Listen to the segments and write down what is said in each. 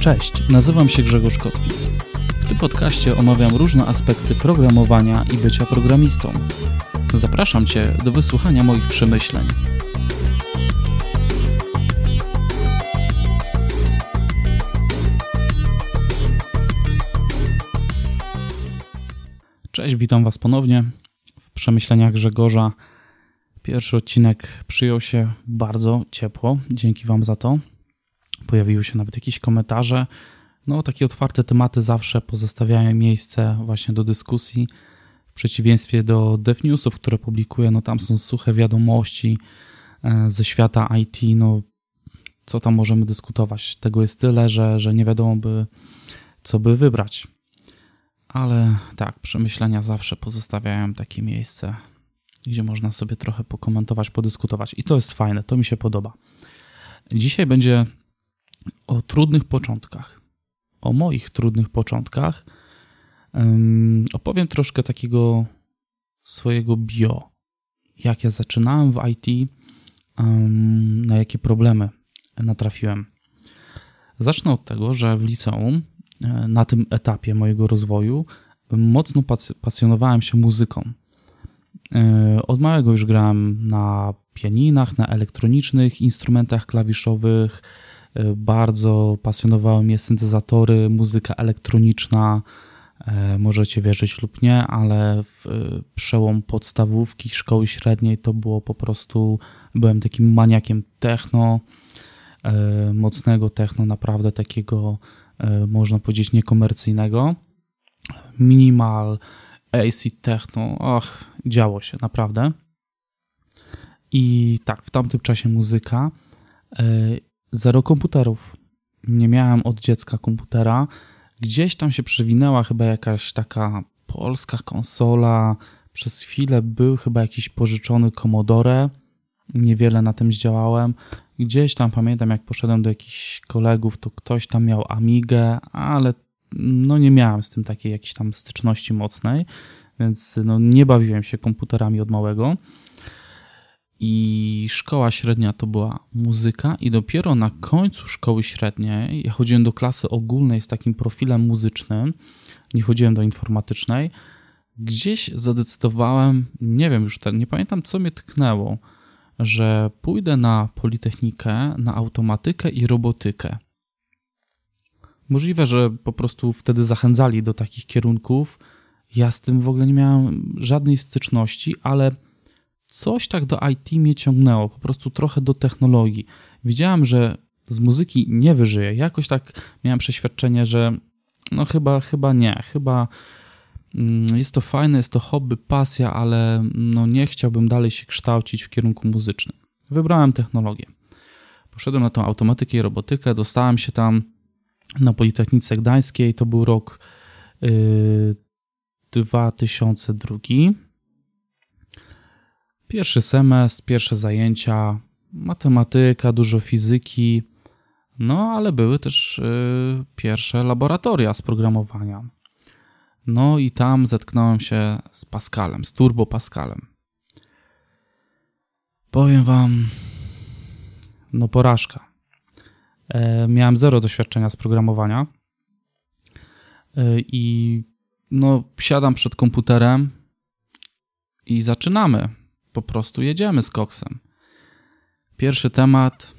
Cześć, nazywam się Grzegorz Kotwis. W tym podcaście omawiam różne aspekty programowania i bycia programistą. Zapraszam Cię do wysłuchania moich przemyśleń. Cześć, witam Was ponownie w przemyśleniach Grzegorza. Pierwszy odcinek przyjął się bardzo ciepło. Dzięki Wam za to. Pojawiły się nawet jakieś komentarze. No, takie otwarte tematy zawsze pozostawiają miejsce właśnie do dyskusji. W przeciwieństwie do DevNewsów, które publikuję, no tam są suche wiadomości e, ze świata IT. No, co tam możemy dyskutować? Tego jest tyle, że, że nie wiadomo by, co by wybrać. Ale tak, przemyślenia zawsze pozostawiają takie miejsce, gdzie można sobie trochę pokomentować, podyskutować. I to jest fajne, to mi się podoba. Dzisiaj będzie o trudnych początkach. O moich trudnych początkach. Um, opowiem troszkę takiego swojego bio. Jak ja zaczynałem w IT, um, na jakie problemy natrafiłem. Zacznę od tego, że w liceum, e, na tym etapie mojego rozwoju, mocno pasjonowałem się muzyką. E, od małego już grałem na pianinach, na elektronicznych instrumentach klawiszowych, bardzo pasjonowały mnie syntezatory, muzyka elektroniczna. E, możecie wierzyć lub nie, ale w e, przełom podstawówki, szkoły średniej to było po prostu, byłem takim maniakiem techno, mocnego techno, naprawdę takiego, można powiedzieć, niekomercyjnego. Minimal, AC techno, och, działo się, naprawdę. I tak, w tamtym czasie muzyka zero komputerów. Nie miałem od dziecka komputera. Gdzieś tam się przewinęła chyba jakaś taka polska konsola. Przez chwilę był chyba jakiś pożyczony Commodore. Niewiele na tym zdziałałem. Gdzieś tam pamiętam, jak poszedłem do jakichś kolegów, to ktoś tam miał Amigę, ale no nie miałem z tym takiej jakiejś tam styczności mocnej, więc no nie bawiłem się komputerami od małego i szkoła średnia to była muzyka i dopiero na końcu szkoły średniej, ja chodziłem do klasy ogólnej z takim profilem muzycznym, nie chodziłem do informatycznej, gdzieś zadecydowałem, nie wiem już ten, nie pamiętam co mnie tknęło, że pójdę na Politechnikę, na automatykę i robotykę. Możliwe, że po prostu wtedy zachęcali do takich kierunków. Ja z tym w ogóle nie miałem żadnej styczności, ale coś tak do IT mnie ciągnęło, po prostu trochę do technologii. Widziałem, że z muzyki nie wyżyję. Jakoś tak miałem przeświadczenie, że no chyba, chyba nie, chyba mm, jest to fajne, jest to hobby, pasja, ale no nie chciałbym dalej się kształcić w kierunku muzycznym. Wybrałem technologię. Poszedłem na tą automatykę i robotykę, dostałem się tam na Politechnice Gdańskiej, to był rok yy, 2002 Pierwszy semestr, pierwsze zajęcia, matematyka, dużo fizyki, no ale były też y, pierwsze laboratoria z programowania. No i tam zetknąłem się z Pascalem, z Turbo Pascalem. Powiem wam, no porażka. E, miałem zero doświadczenia z programowania e, i no siadam przed komputerem i zaczynamy po prostu jedziemy z koksem. Pierwszy temat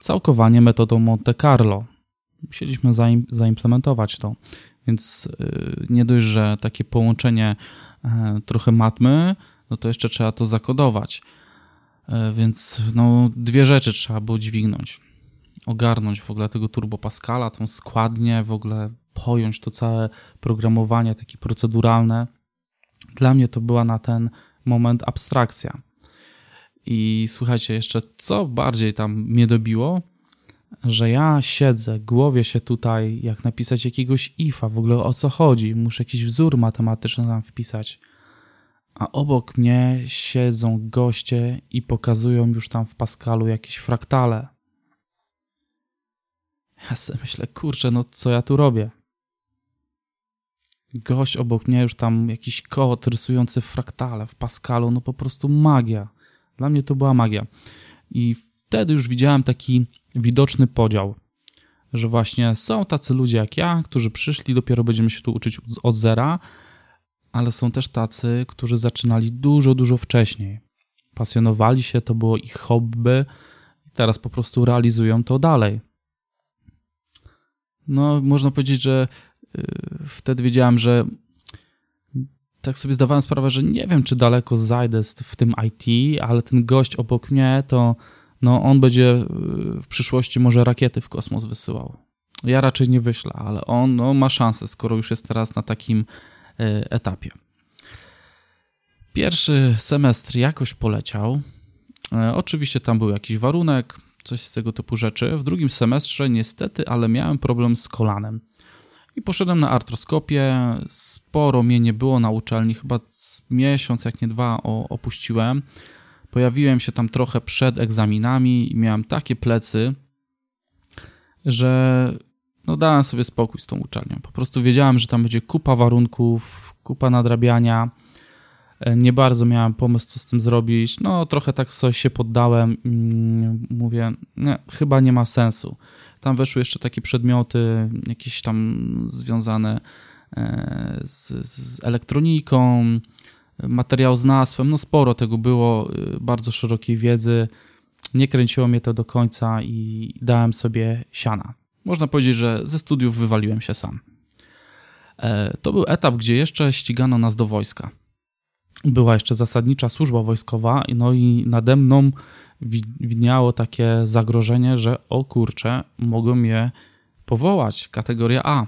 całkowanie metodą Monte Carlo. Musieliśmy zaim, zaimplementować to. Więc yy, nie dość, że takie połączenie yy, trochę matmy, no to jeszcze trzeba to zakodować. Yy, więc no, dwie rzeczy trzeba było dźwignąć. Ogarnąć w ogóle tego Turbo Pascala, tą składnię, w ogóle pojąć to całe programowanie takie proceduralne. Dla mnie to była na ten moment abstrakcja. I słuchajcie, jeszcze co bardziej tam mnie dobiło, że ja siedzę, głowie się tutaj, jak napisać jakiegoś ifa, w ogóle o co chodzi, muszę jakiś wzór matematyczny tam wpisać. A obok mnie siedzą goście i pokazują już tam w Pascalu jakieś fraktale. Ja sobie myślę, kurczę, no co ja tu robię? Gość obok mnie już tam jakiś kod rysujący fraktale w Pascalu, no po prostu magia. Dla mnie to była magia. I wtedy już widziałem taki widoczny podział, że właśnie są tacy ludzie jak ja, którzy przyszli, dopiero będziemy się tu uczyć od zera, ale są też tacy, którzy zaczynali dużo, dużo wcześniej. Pasjonowali się, to było ich hobby i teraz po prostu realizują to dalej. No, można powiedzieć, że wtedy wiedziałem, że tak sobie zdawałem sprawę, że nie wiem, czy daleko zajdę w tym IT, ale ten gość obok mnie, to no, on będzie y, w przyszłości może rakiety w kosmos wysyłał. Ja raczej nie wyślę, ale on no, ma szansę, skoro już jest teraz na takim y, etapie. Pierwszy semestr jakoś poleciał. Oczywiście tam był jakiś warunek, coś z tego typu rzeczy. W drugim semestrze niestety, ale miałem problem z kolanem. I poszedłem na artroskopię. Sporo mnie nie było na uczelni, chyba miesiąc, jak nie dwa, opuściłem. Pojawiłem się tam trochę przed egzaminami i miałem takie plecy, że no dałem sobie spokój z tą uczelnią. Po prostu wiedziałem, że tam będzie kupa warunków, kupa nadrabiania. E, nie bardzo miałem pomysł, co z tym zrobić. No, trochę tak coś się poddałem. Mówię, nie, chyba nie ma sensu. Tam weszły jeszcze takie przedmioty, jakieś tam związane e, z, z elektroniką, materiał z nazwą. No, sporo tego było, e, bardzo szerokiej wiedzy. Nie kręciło mnie to do końca i dałem sobie siana. Można powiedzieć, że ze studiów wywaliłem się sam. To był etap, gdzie jeszcze ścigano nas do wojska była jeszcze zasadnicza służba wojskowa, no i nade mną widniało takie zagrożenie, że o kurczę, mogą mnie powołać, kategoria A.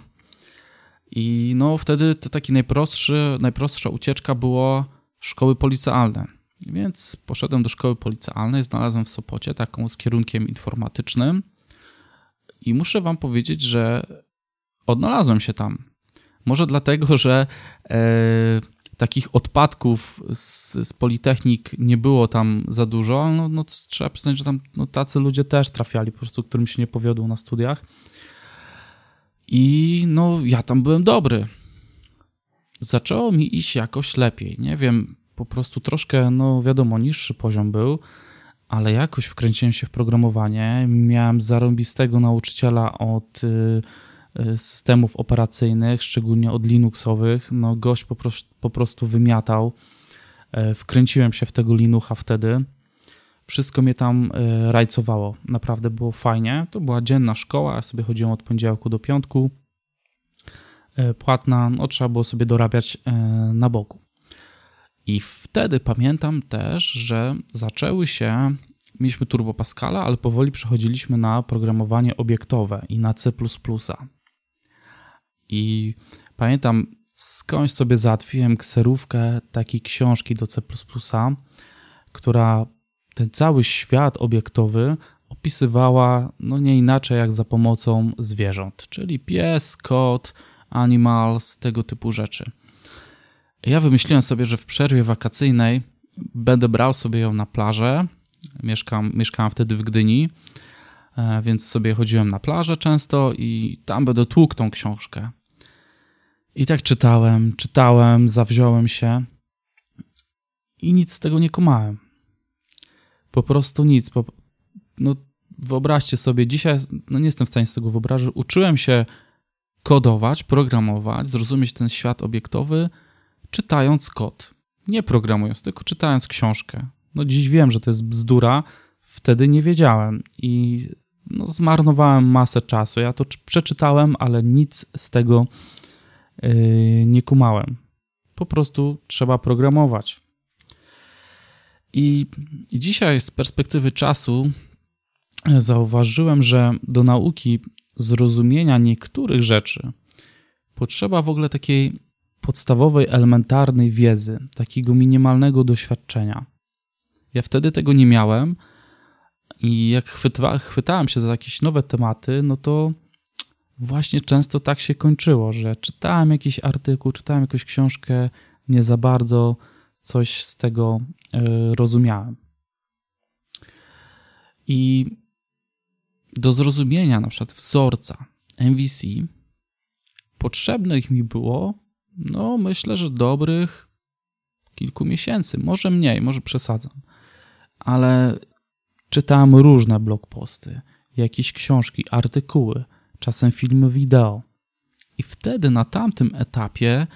I no wtedy to taki najprostszy, najprostsza ucieczka było szkoły policealne. Więc poszedłem do szkoły policealnej, znalazłem w Sopocie taką z kierunkiem informatycznym i muszę wam powiedzieć, że odnalazłem się tam. Może dlatego, że e, takich odpadków z, z Politechnik nie było tam za dużo, ale no, no, trzeba przyznać, że tam no, tacy ludzie też trafiali, po prostu, którym się nie powiodło na studiach. I no, ja tam byłem dobry. Zaczęło mi iść jakoś lepiej. Nie wiem, po prostu troszkę, no wiadomo, niższy poziom był, ale jakoś wkręciłem się w programowanie. Miałem zarąbistego nauczyciela od. Yy, systemów operacyjnych, szczególnie od Linuxowych. No, gość po, pro, po prostu wymiatał. E, wkręciłem się w tego Linuxa wtedy. Wszystko mnie tam e, rajcowało. Naprawdę było fajnie. To była dzienna szkoła, ja sobie chodziłem od poniedziałku do piątku. Płatna, no, trzeba było sobie dorabiać na boku. I wtedy pamiętam też, że zaczęły się mieliśmy Turbo Pascala, ale powoli przechodziliśmy na programowanie obiektowe i na C++. I pamiętam, skądś sobie załatwiłem kserówkę takiej książki do C++, która ten cały świat obiektowy opisywała no nie inaczej jak za pomocą zwierząt, czyli pies, kot, animals, tego typu rzeczy. Ja wymyśliłem sobie, że w przerwie wakacyjnej będę brał sobie ją na plażę. Mieszkam, mieszkałem wtedy w Gdyni, e, więc sobie chodziłem na plażę często i tam będę tłukł tą książkę. I tak czytałem, czytałem, zawziąłem się i nic z tego nie kumałem. Po prostu nic. Po, no, wyobraźcie sobie, dzisiaj no nie jestem w stanie z tego wyobrazić. Uczyłem się kodować, programować, zrozumieć ten świat obiektowy, czytając kod. Nie programując, tylko czytając książkę. No dziś wiem, że to jest bzdura, wtedy nie wiedziałem i no, zmarnowałem masę czasu. Ja to przeczytałem, ale nic z tego Yy, nie kumałem. Po prostu trzeba programować. I, I dzisiaj z perspektywy czasu e, zauważyłem, że do nauki zrozumienia niektórych rzeczy potrzeba w ogóle takiej podstawowej, elementarnej wiedzy, takiego minimalnego doświadczenia. Ja wtedy tego nie miałem i jak chwyta, chwytałem się za jakieś nowe tematy, no to właśnie często tak się kończyło, że czytałem jakiś artykuł, czytałem jakąś książkę, nie za bardzo coś z tego y, rozumiałem. I do zrozumienia na przykład wzorca MVC potrzebnych mi było, no myślę, że dobrych kilku miesięcy, może mniej, może przesadzam, ale czytałem różne blogposty, jakieś książki, artykuły, czasem filmy wideo. I wtedy na tamtym etapie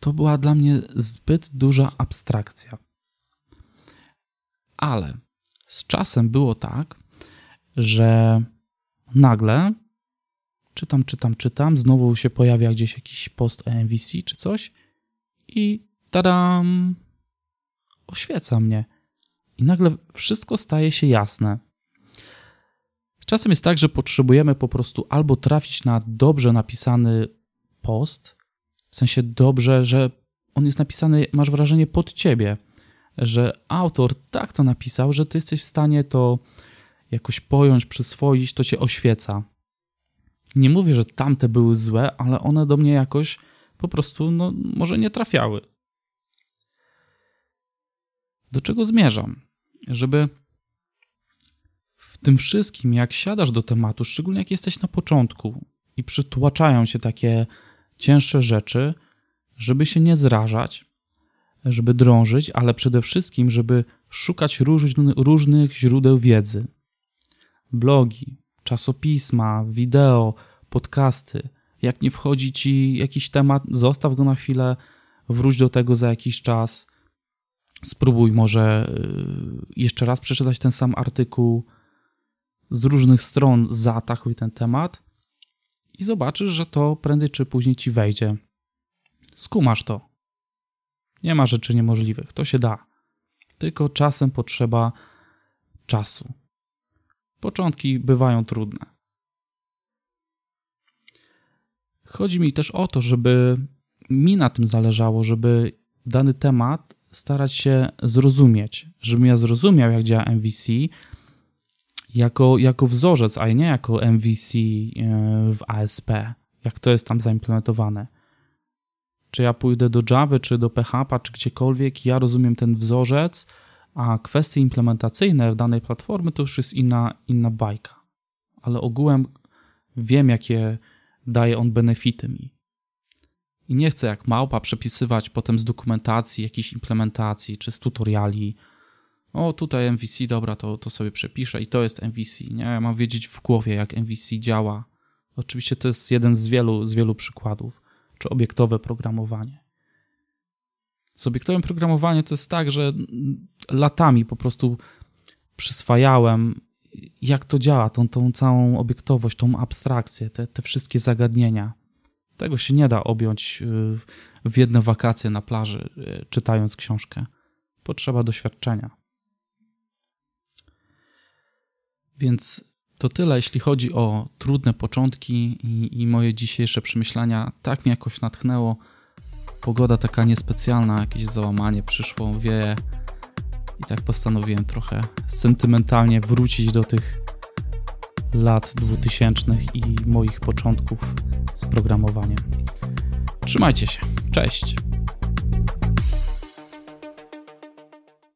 to była dla mnie zbyt duża abstrakcja. Ale z czasem było tak, że nagle czytam, czytam, czytam, znowu się pojawia gdzieś jakiś post MVC czy coś i tadam, oświeca mnie. I nagle wszystko staje się jasne. Czasem jest tak, że potrzebujemy po prostu albo trafić na dobrze napisany post, w sensie dobrze, że on jest napisany, masz wrażenie, pod ciebie, że autor tak to napisał, że ty jesteś w stanie to jakoś pojąć, przyswoić, to cię oświeca. Nie mówię, że tamte były złe, ale one do mnie jakoś po prostu, no, może nie trafiały. Do czego zmierzam? Żeby tym wszystkim, jak siadasz do tematu, szczególnie jak jesteś na początku i przytłaczają się takie cięższe rzeczy, żeby się nie zrażać, żeby drążyć, ale przede wszystkim, żeby szukać różnych źródeł wiedzy. Blogi, czasopisma, wideo, podcasty. Jak nie wchodzi ci jakiś temat, zostaw go na chwilę, wróć do tego za jakiś czas. Spróbuj może y, jeszcze raz przeczytać ten sam artykuł z różnych stron, zaatakuj ten temat i zobaczysz, że to prędzej czy później ci wejdzie. Skumasz to. Nie ma rzeczy niemożliwych, to się da. Tylko czasem potrzeba czasu. Początki bywają trudne. Chodzi mi też o to, żeby mi na tym zależało, żeby dany temat starać się zrozumieć, żebym ja zrozumiał, jak działa MVC jako, jako wzorzec, a nie jako MVC e, w ASP, jak to jest tam zaimplementowane. Czy ja pójdę do Java, czy do PHP, czy gdziekolwiek, ja rozumiem ten wzorzec, a kwestie implementacyjne w danej platformy to już jest inna, inna bajka. Ale ogółem wiem, jakie daje on benefity mi. I nie chcę jak małpa przepisywać potem z dokumentacji, jakiejś implementacji czy z tutoriali. O, tutaj MVC, dobra, to, to sobie przepiszę i to jest MVC. Nie, ja mam wiedzieć w głowie, jak MVC działa. Oczywiście to jest jeden z wielu, z wielu przykładów, czy obiektowe programowanie. Z obiektowym programowaniem to jest tak, że latami po prostu przyswajałem, jak to działa, tą, tą całą obiektowość, tą abstrakcję, te, te wszystkie zagadnienia. Tego się nie da objąć y, w jedne wakacje na plaży, y, czytając książkę. Potrzeba doświadczenia. Więc to tyle, jeśli chodzi o trudne początki i, i moje dzisiejsze przemyślenia. Tak mnie jakoś natchnęło. Pogoda taka niespecjalna, jakieś załamanie przyszło, wieje. I tak postanowiłem trochę sentymentalnie wrócić do tych lat 2000 i moich początków z programowaniem. Trzymajcie się. Cześć.